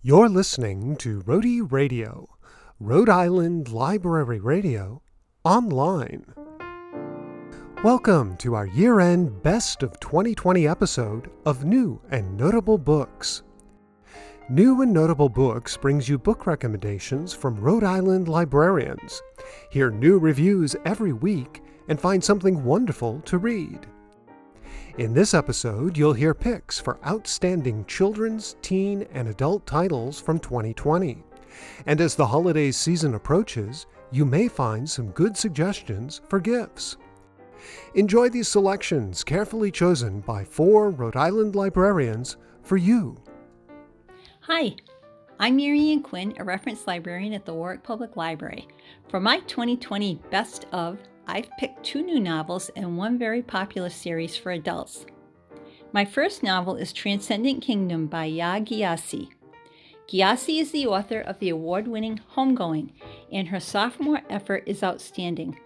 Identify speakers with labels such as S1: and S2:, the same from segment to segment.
S1: You're listening to Rhody Radio, Rhode Island Library Radio, online. Welcome to our year end Best of 2020 episode of New and Notable Books. New and Notable Books brings you book recommendations from Rhode Island librarians. Hear new reviews every week and find something wonderful to read. In this episode, you'll hear picks for outstanding children's, teen, and adult titles from 2020. And as the holiday season approaches, you may find some good suggestions for gifts. Enjoy these selections carefully chosen by four Rhode Island librarians for you.
S2: Hi, I'm Marianne Quinn, a reference librarian at the Warwick Public Library. For my 2020 Best of I've picked two new novels and one very popular series for adults. My first novel is Transcendent Kingdom by Yaa Gyasi. Gyasi is the author of the award winning Homegoing, and her sophomore effort is outstanding.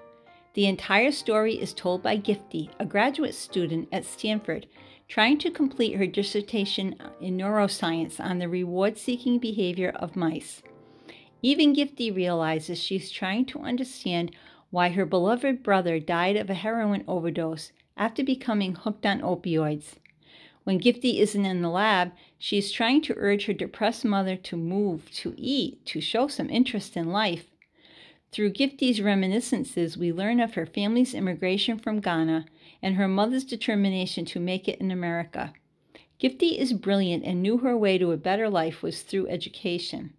S2: The entire story is told by Gifty, a graduate student at Stanford, trying to complete her dissertation in neuroscience on the reward seeking behavior of mice. Even Gifty realizes she's trying to understand why her beloved brother died of a heroin overdose after becoming hooked on opioids. When Gifty isn't in the lab, she is trying to urge her depressed mother to move, to eat, to show some interest in life. Through Gifty's reminiscences, we learn of her family's immigration from Ghana and her mother's determination to make it in America. Gifty is brilliant and knew her way to a better life was through education.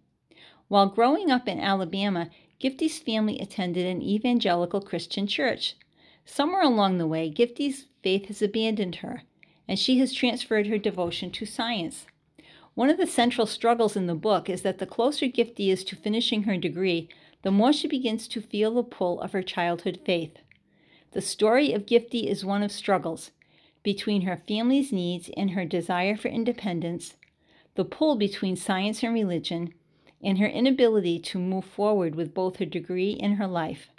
S2: While growing up in Alabama, Gifty's family attended an evangelical Christian church. Somewhere along the way, Gifty's faith has abandoned her, and she has transferred her devotion to science. One of the central struggles in the book is that the closer Gifty is to finishing her degree, the more she begins to feel the pull of her childhood faith. The story of Gifty is one of struggles between her family's needs and her desire for independence, the pull between science and religion, and her inability to move forward with both her degree and her life.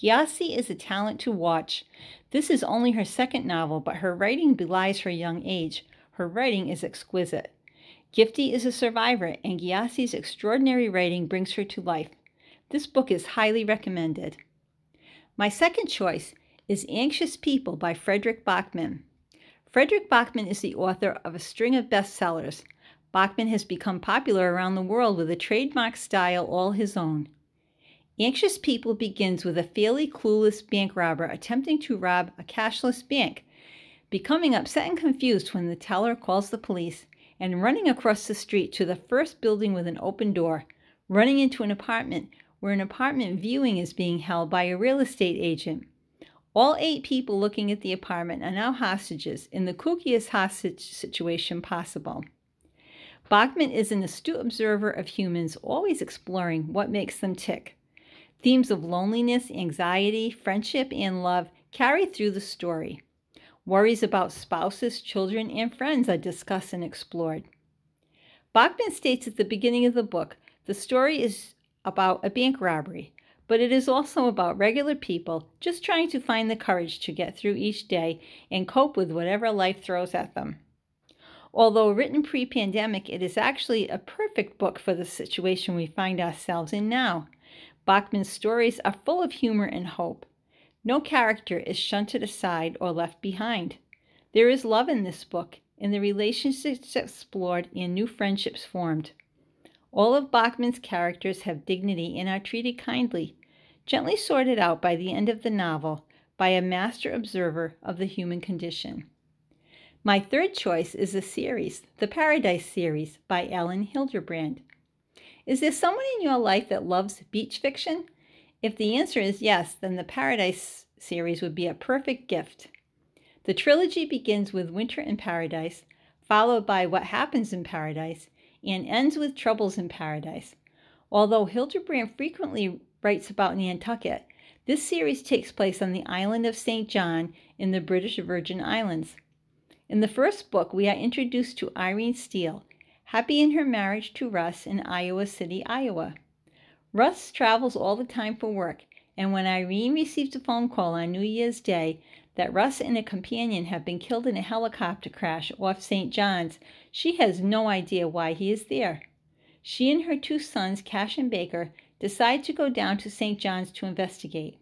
S2: Gyasi is a talent to watch. This is only her second novel, but her writing belies her young age. Her writing is exquisite. Gifty is a survivor, and Gyasi's extraordinary writing brings her to life. This book is highly recommended. My second choice is Anxious People by Fredrik Backman. Fredrik Backman is the author of a string of bestsellers. Backman has become popular around the world with a trademark style all his own. Anxious People begins with a fairly clueless bank robber attempting to rob a cashless bank, becoming upset and confused when the teller calls the police, and running across the street to the first building with an open door, running into an apartment where an apartment viewing is being held by a real estate agent. All eight people looking at the apartment are now hostages in the kookiest hostage situation possible. Backman is an astute observer of humans, always exploring what makes them tick. Themes of loneliness, anxiety, friendship, and love carry through the story. Worries about spouses, children, and friends are discussed and explored. Backman states at the beginning of the book the story is about a bank robbery, but it is also about regular people just trying to find the courage to get through each day and cope with whatever life throws at them. Although written pre pandemic, it is actually a perfect book for the situation we find ourselves in now. Backman's stories are full of humor and hope. No character is shunted aside or left behind. There is love in this book, in the relationships explored and new friendships formed. All of Backman's characters have dignity and are treated kindly, gently sorted out by the end of the novel by a master observer of the human condition. My third choice is a series, the Paradise series by Elin Hilderbrand. Is there someone in your life that loves beach fiction? If the answer is yes, then the Paradise series would be a perfect gift. The trilogy begins with Winter in Paradise, followed by What Happens in Paradise, and ends with Troubles in Paradise. Although Hilderbrand frequently writes about Nantucket, this series takes place on the island of St. John in the British Virgin Islands. In the first book, we are introduced to Irene Steele, happy in her marriage to Russ in Iowa City, Iowa. Russ travels all the time for work, and when Irene receives a phone call on New Year's Day that Russ and a companion have been killed in a helicopter crash off St. John's, she has no idea why he is there. She and her two sons, Cash and Baker, decide to go down to St. John's to investigate.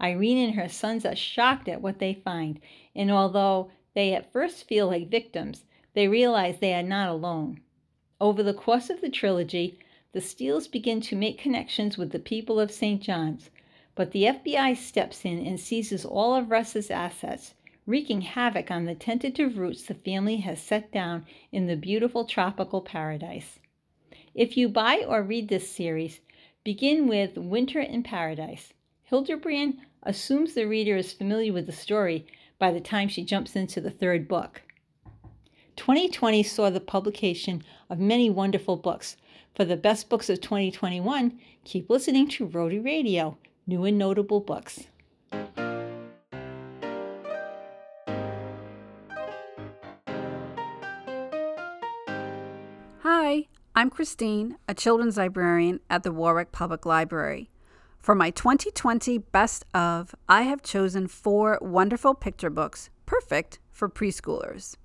S2: Irene and her sons are shocked at what they find, and although they at first feel like victims, they realize they are not alone. Over the course of the trilogy, the Steeles begin to make connections with the people of St. John's, but the FBI steps in and seizes all of Russ's assets, wreaking havoc on the tentative roots the family has set down in the beautiful tropical paradise. If you buy or read this series, begin with Winter in Paradise. Hilderbrand assumes the reader is familiar with the story by the time she jumps into the third book. 2020 saw the publication of many wonderful books. For the best books of 2021, keep listening to Rhody Radio, new and notable books.
S3: Hi, I'm Christine, a children's librarian at the Warwick Public Library. For my 2020 Best of, I have chosen four wonderful picture books perfect for preschoolers.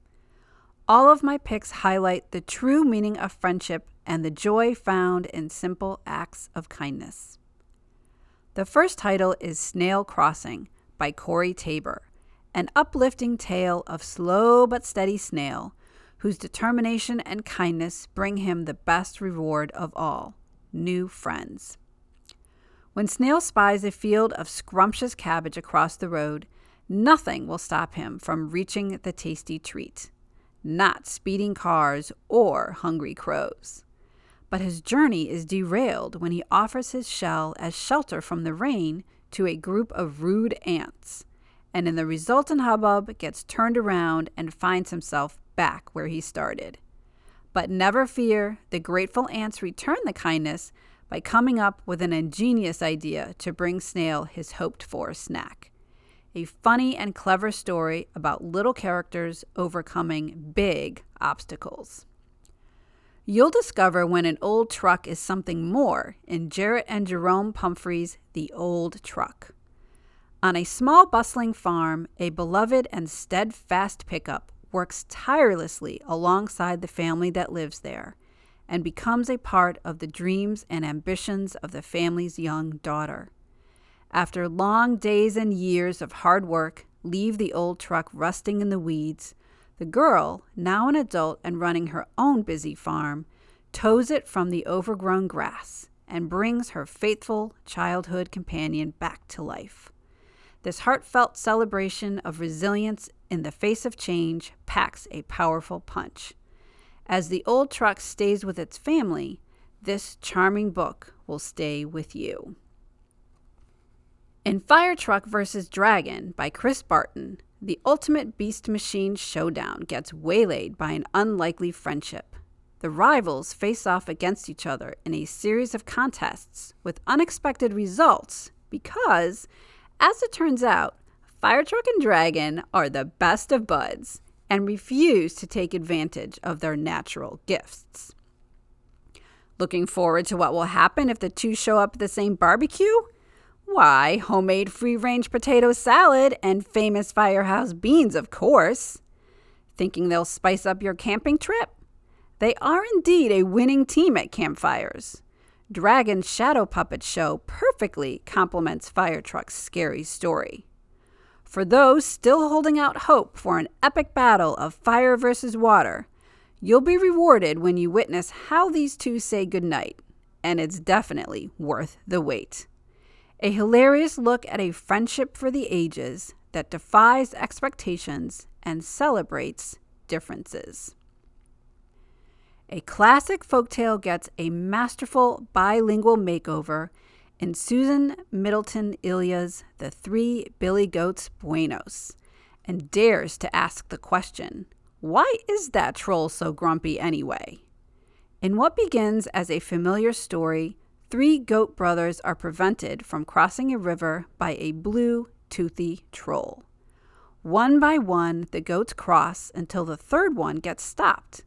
S3: All of my picks highlight the true meaning of friendship and the joy found in simple acts of kindness. The first title is Snail Crossing by Corey Tabor, an uplifting tale of slow but steady snail whose determination and kindness bring him the best reward of all new friends. When Snail spies a field of scrumptious cabbage across the road, nothing will stop him from reaching the tasty treat. Not speeding cars or hungry crows. But his journey is derailed when he offers his shell as shelter from the rain to a group of rude ants, and in the resultant hubbub gets turned around and finds himself back where he started. But never fear, the grateful ants return the kindness by coming up with an ingenious idea to bring Snail his hoped for snack. A funny and clever story about little characters overcoming big obstacles. You'll discover when an old truck is something more in Jarrett and Jerome Pumphrey's The Old Truck. On a small bustling farm, a beloved and steadfast pickup works tirelessly alongside the family that lives there and becomes a part of the dreams and ambitions of the family's young daughter. After long days and years of hard work, leave the old truck rusting in the weeds, the girl, now an adult and running her own busy farm, tows it from the overgrown grass and brings her faithful childhood companion back to life. This heartfelt celebration of resilience in the face of change packs a powerful punch. As the old truck stays with its family, this charming book will stay with you. In Fire Truck vs. Dragon by Chris Barton, the ultimate beast machine showdown gets waylaid by an unlikely friendship. The rivals face off against each other in a series of contests with unexpected results because, as it turns out, Fire Truck and Dragon are the best of buds and refuse to take advantage of their natural gifts. Looking forward to what will happen if the two show up at the same barbecue? Why, homemade free range potato salad and famous firehouse beans, of course. Thinking they'll spice up your camping trip? They are indeed a winning team at campfires. Dragon's Shadow Puppet Show perfectly complements Fire Truck's scary story. For those still holding out hope for an epic battle of fire versus water, you'll be rewarded when you witness how these two say goodnight, and it's definitely worth the wait. A hilarious look at a friendship for the ages that defies expectations and celebrates differences. A classic folktale gets a masterful bilingual makeover in Susan Middleton Elya's The Three Billy Goats Buenos and dares to ask the question why is that troll so grumpy anyway? In what begins as a familiar story, three goat brothers are prevented from crossing a river by a blue, toothy troll. One by one, the goats cross until the third one gets stopped.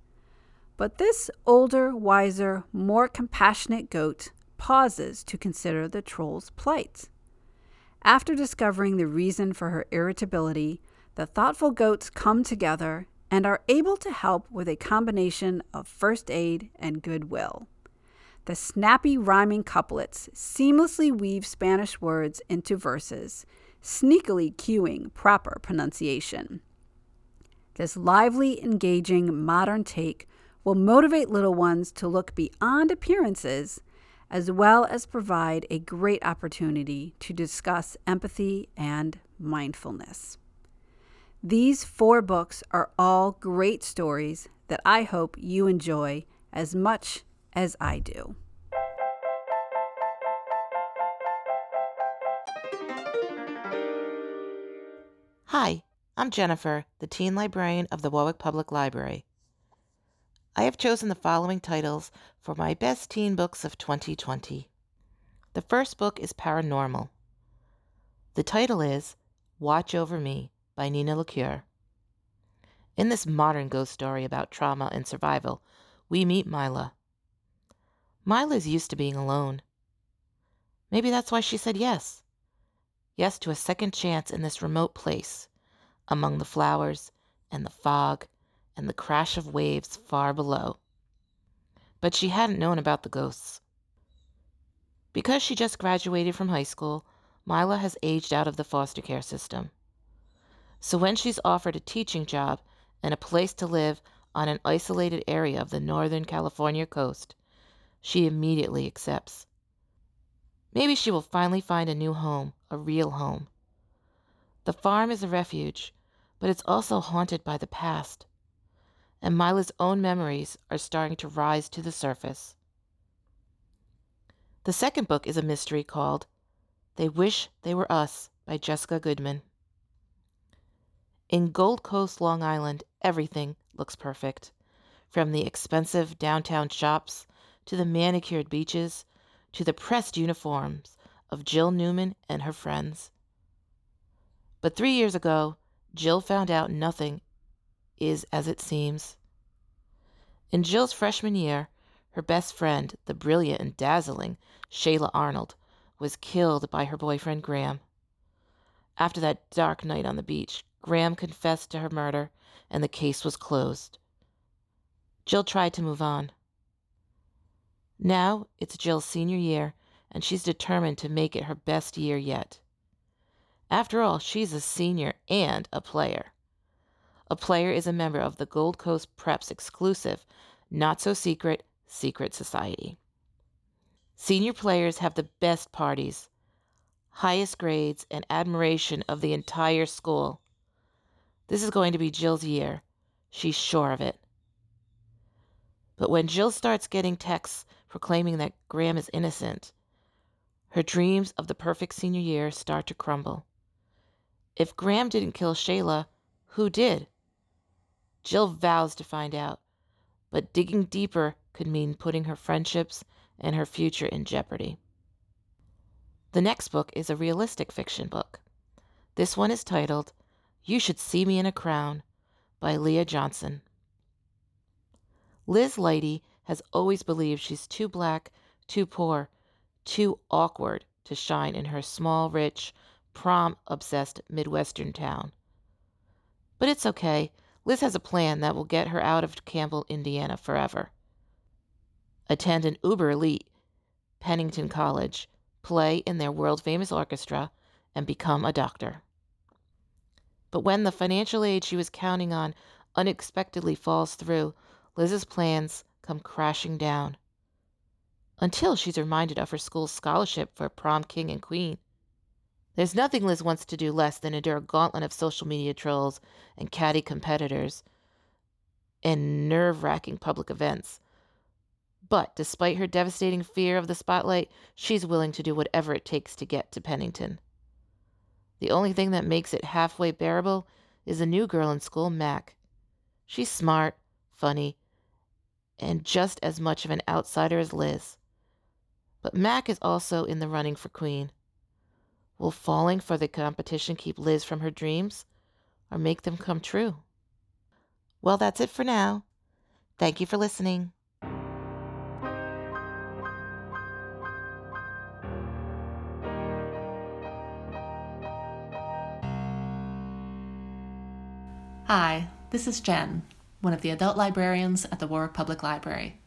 S3: But this older, wiser, more compassionate goat pauses to consider the troll's plight. After discovering the reason for her irritability, the thoughtful goats come together and are able to help with a combination of first aid and goodwill. The snappy rhyming couplets seamlessly weave Spanish words into verses, sneakily cueing proper pronunciation. This lively, engaging, modern take will motivate little ones to look beyond appearances as well as provide a great opportunity to discuss empathy and mindfulness. These four books are all great stories that I hope you enjoy as much as I do.
S4: Hi, I'm Jennifer, the teen librarian of the Warwick Public Library. I have chosen the following titles for my best teen books of 2020. The first book is Paranormal. The title is Watch Over Me by Nina LaCour. In this modern ghost story about trauma and survival, we meet Mila. Mila is used to being alone. Maybe that's why she said yes. Yes to a second chance in this remote place, among the flowers and the fog and the crash of waves far below. But she hadn't known about the ghosts. Because she just graduated from high school, Mila has aged out of the foster care system. So when she's offered a teaching job and a place to live on an isolated area of the Northern California coast, she immediately accepts. Maybe she will finally find a new home, a real home. The farm is a refuge, but it's also haunted by the past. And Mila's own memories are starting to rise to the surface. The second book is a mystery called They Wish They Were Us by Jessica Goodman. In Gold Coast, Long Island, everything looks perfect. From the expensive downtown shops to the manicured beaches to the pressed uniforms of Jill Newman and her friends. But three years ago, Jill found out nothing is as it seems. In Jill's freshman year, her best friend, the brilliant and dazzling Shayla Arnold, was killed by her boyfriend Graham. After that dark night on the beach, Graham confessed to her murder and the case was closed. Jill tried to move on. Now it's Jill's senior year, and she's determined to make it her best year yet. After all, she's a senior and a player. A player is a member of the Gold Coast Preps exclusive, not so secret, secret society. Senior players have the best parties, highest grades, and admiration of the entire school. This is going to be Jill's year. She's sure of it. But when Jill starts getting texts proclaiming that Graham is innocent, her dreams of the perfect senior year start to crumble. If Graham didn't kill Shayla, who did? Jill vows to find out, but digging deeper could mean putting her friendships and her future in jeopardy. The next book is a realistic fiction book. This one is titled You Should See Me in a Crown by Leah Johnson. Liz Lighty has always believed she's too black, too poor, too awkward to shine in her small, rich, prom obsessed Midwestern town. But it's okay. Liz has a plan that will get her out of Campbell, Indiana forever. Attend an uber elite Pennington College, play in their world famous orchestra, and become a doctor. But when the financial aid she was counting on unexpectedly falls through, Liz's plans come crashing down. Until she's reminded of her school's scholarship for prom king and queen. There's nothing Liz wants to do less than endure a gauntlet of social media trolls and catty competitors and nerve wracking public events. But despite her devastating fear of the spotlight, she's willing to do whatever it takes to get to Pennington. The only thing that makes it halfway bearable is a new girl in school, Mac. She's smart, funny, and just as much of an outsider as Liz. But Mac is also in the running for queen. Will falling for the competition keep Liz from her dreams or make them come true? Well, that's it for now. Thank you for listening.
S5: Hi, this is Jen, one of the adult librarians at the Warwick Public Library.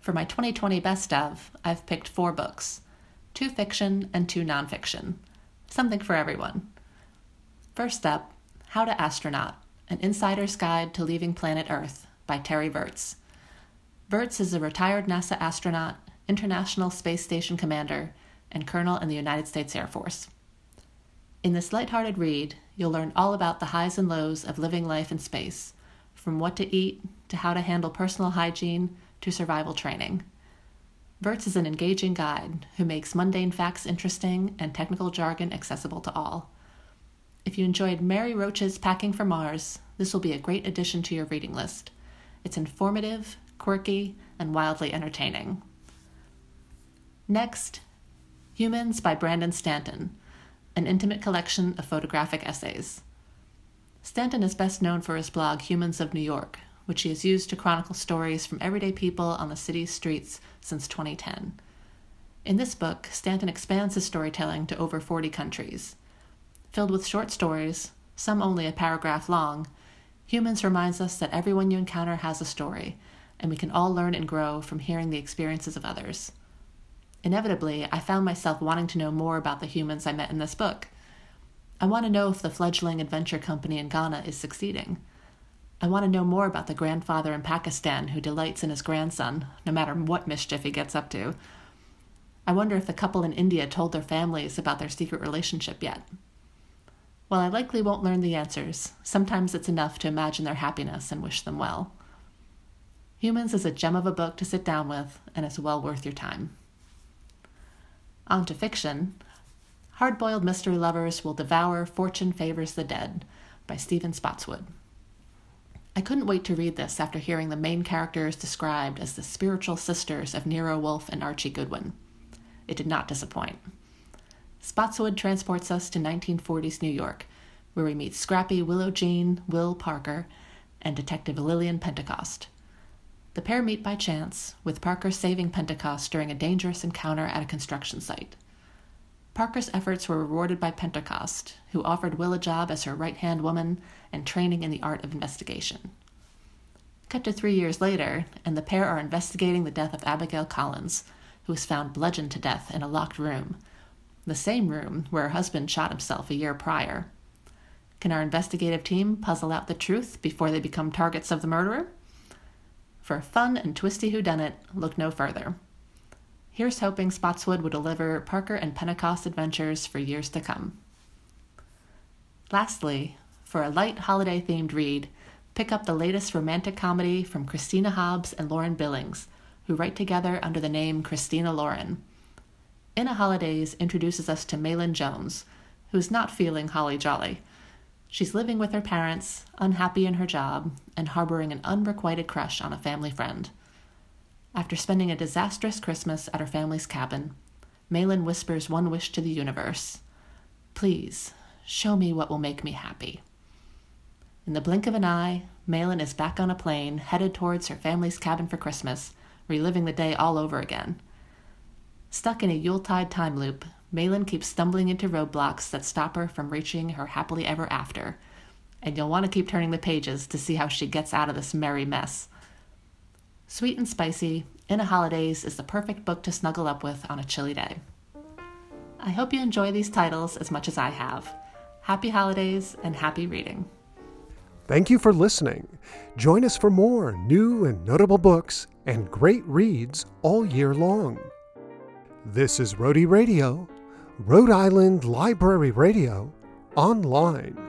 S5: For my 2020 best of, I've picked four books two fiction and two nonfiction. Something for everyone. First up, How to Astronaut An Insider's Guide to Leaving Planet Earth by Terry Virts. Virts is a retired NASA astronaut, International Space Station commander, and colonel in the United States Air Force. In this lighthearted read, you'll learn all about the highs and lows of living life in space, from what to eat to how to handle personal hygiene to survival training. Virts is an engaging guide who makes mundane facts interesting and technical jargon accessible to all. If you enjoyed Mary Roach's Packing for Mars, this will be a great addition to your reading list. It's informative, quirky, and wildly entertaining. Next, Humans by Brandon Stanton, an intimate collection of photographic essays. Stanton is best known for his blog Humans of New York, which he has used to chronicle stories from everyday people on the city's streets since 2010. In this book, Stanton expands his storytelling to over 40 countries. Filled with short stories, some only a paragraph long, Humans reminds us that everyone you encounter has a story, and we can all learn and grow from hearing the experiences of others. Inevitably, I found myself wanting to know more about the humans I met in this book. I want to know if the fledgling adventure company in Ghana is succeeding. I want to know more about the grandfather in Pakistan who delights in his grandson, no matter what mischief he gets up to. I wonder if the couple in India told their families about their secret relationship yet. While I likely won't learn the answers, sometimes it's enough to imagine their happiness and wish them well. Humans is a gem of a book to sit down with, and it's well worth your time. On to fiction. Hard boiled mystery lovers will devour Fortune Favors the Dead by Stephen Spotswood. I couldn't wait to read this after hearing the main characters described as the spiritual sisters of Nero Wolfe and Archie Goodwin. It did not disappoint. Spotswood transports us to 1940s New York, where we meet scrappy Willow Jean, Will Parker, and Detective Lillian Pentecost. The pair meet by chance, with Parker saving Pentecost during a dangerous encounter at a construction site. Parker's efforts were rewarded by Pentecost, who offered Will a job as her right hand woman and training in the art of investigation. Cut to three years later, and the pair are investigating the death of Abigail Collins, who was found bludgeoned to death in a locked room, the same room where her husband shot himself a year prior. Can our investigative team puzzle out the truth before they become targets of the murderer? For a fun and twisty whodunit, look no further. Here's hoping Spotswood will deliver Parker and Pentecost adventures for years to come. Lastly, for a light holiday themed read, pick up the latest romantic comedy from Christina Hobbs and Lauren Billings, who write together under the name Christina Lauren. In a Holidaze introduces us to Maelyn Jones, who's not feeling holly jolly. She's living with her parents, unhappy in her job, and harboring an unrequited crush on a family friend. After spending a disastrous Christmas at her family's cabin, Maelyn whispers one wish to the universe Please, show me what will make me happy. In the blink of an eye, Maelyn is back on a plane headed towards her family's cabin for Christmas, reliving the day all over again. Stuck in a Yuletide time loop, Maelyn keeps stumbling into roadblocks that stop her from reaching her happily ever after, and you'll want to keep turning the pages to see how she gets out of this merry mess. Sweet and spicy, In a Holidaze is the perfect book to snuggle up with on a chilly day. I hope you enjoy these titles as much as I have. Happy holidays and happy reading.
S1: Thank you for listening. Join us for more new and notable books and great reads all year long. This is Rhody Radio, Rhode Island Library Radio, online.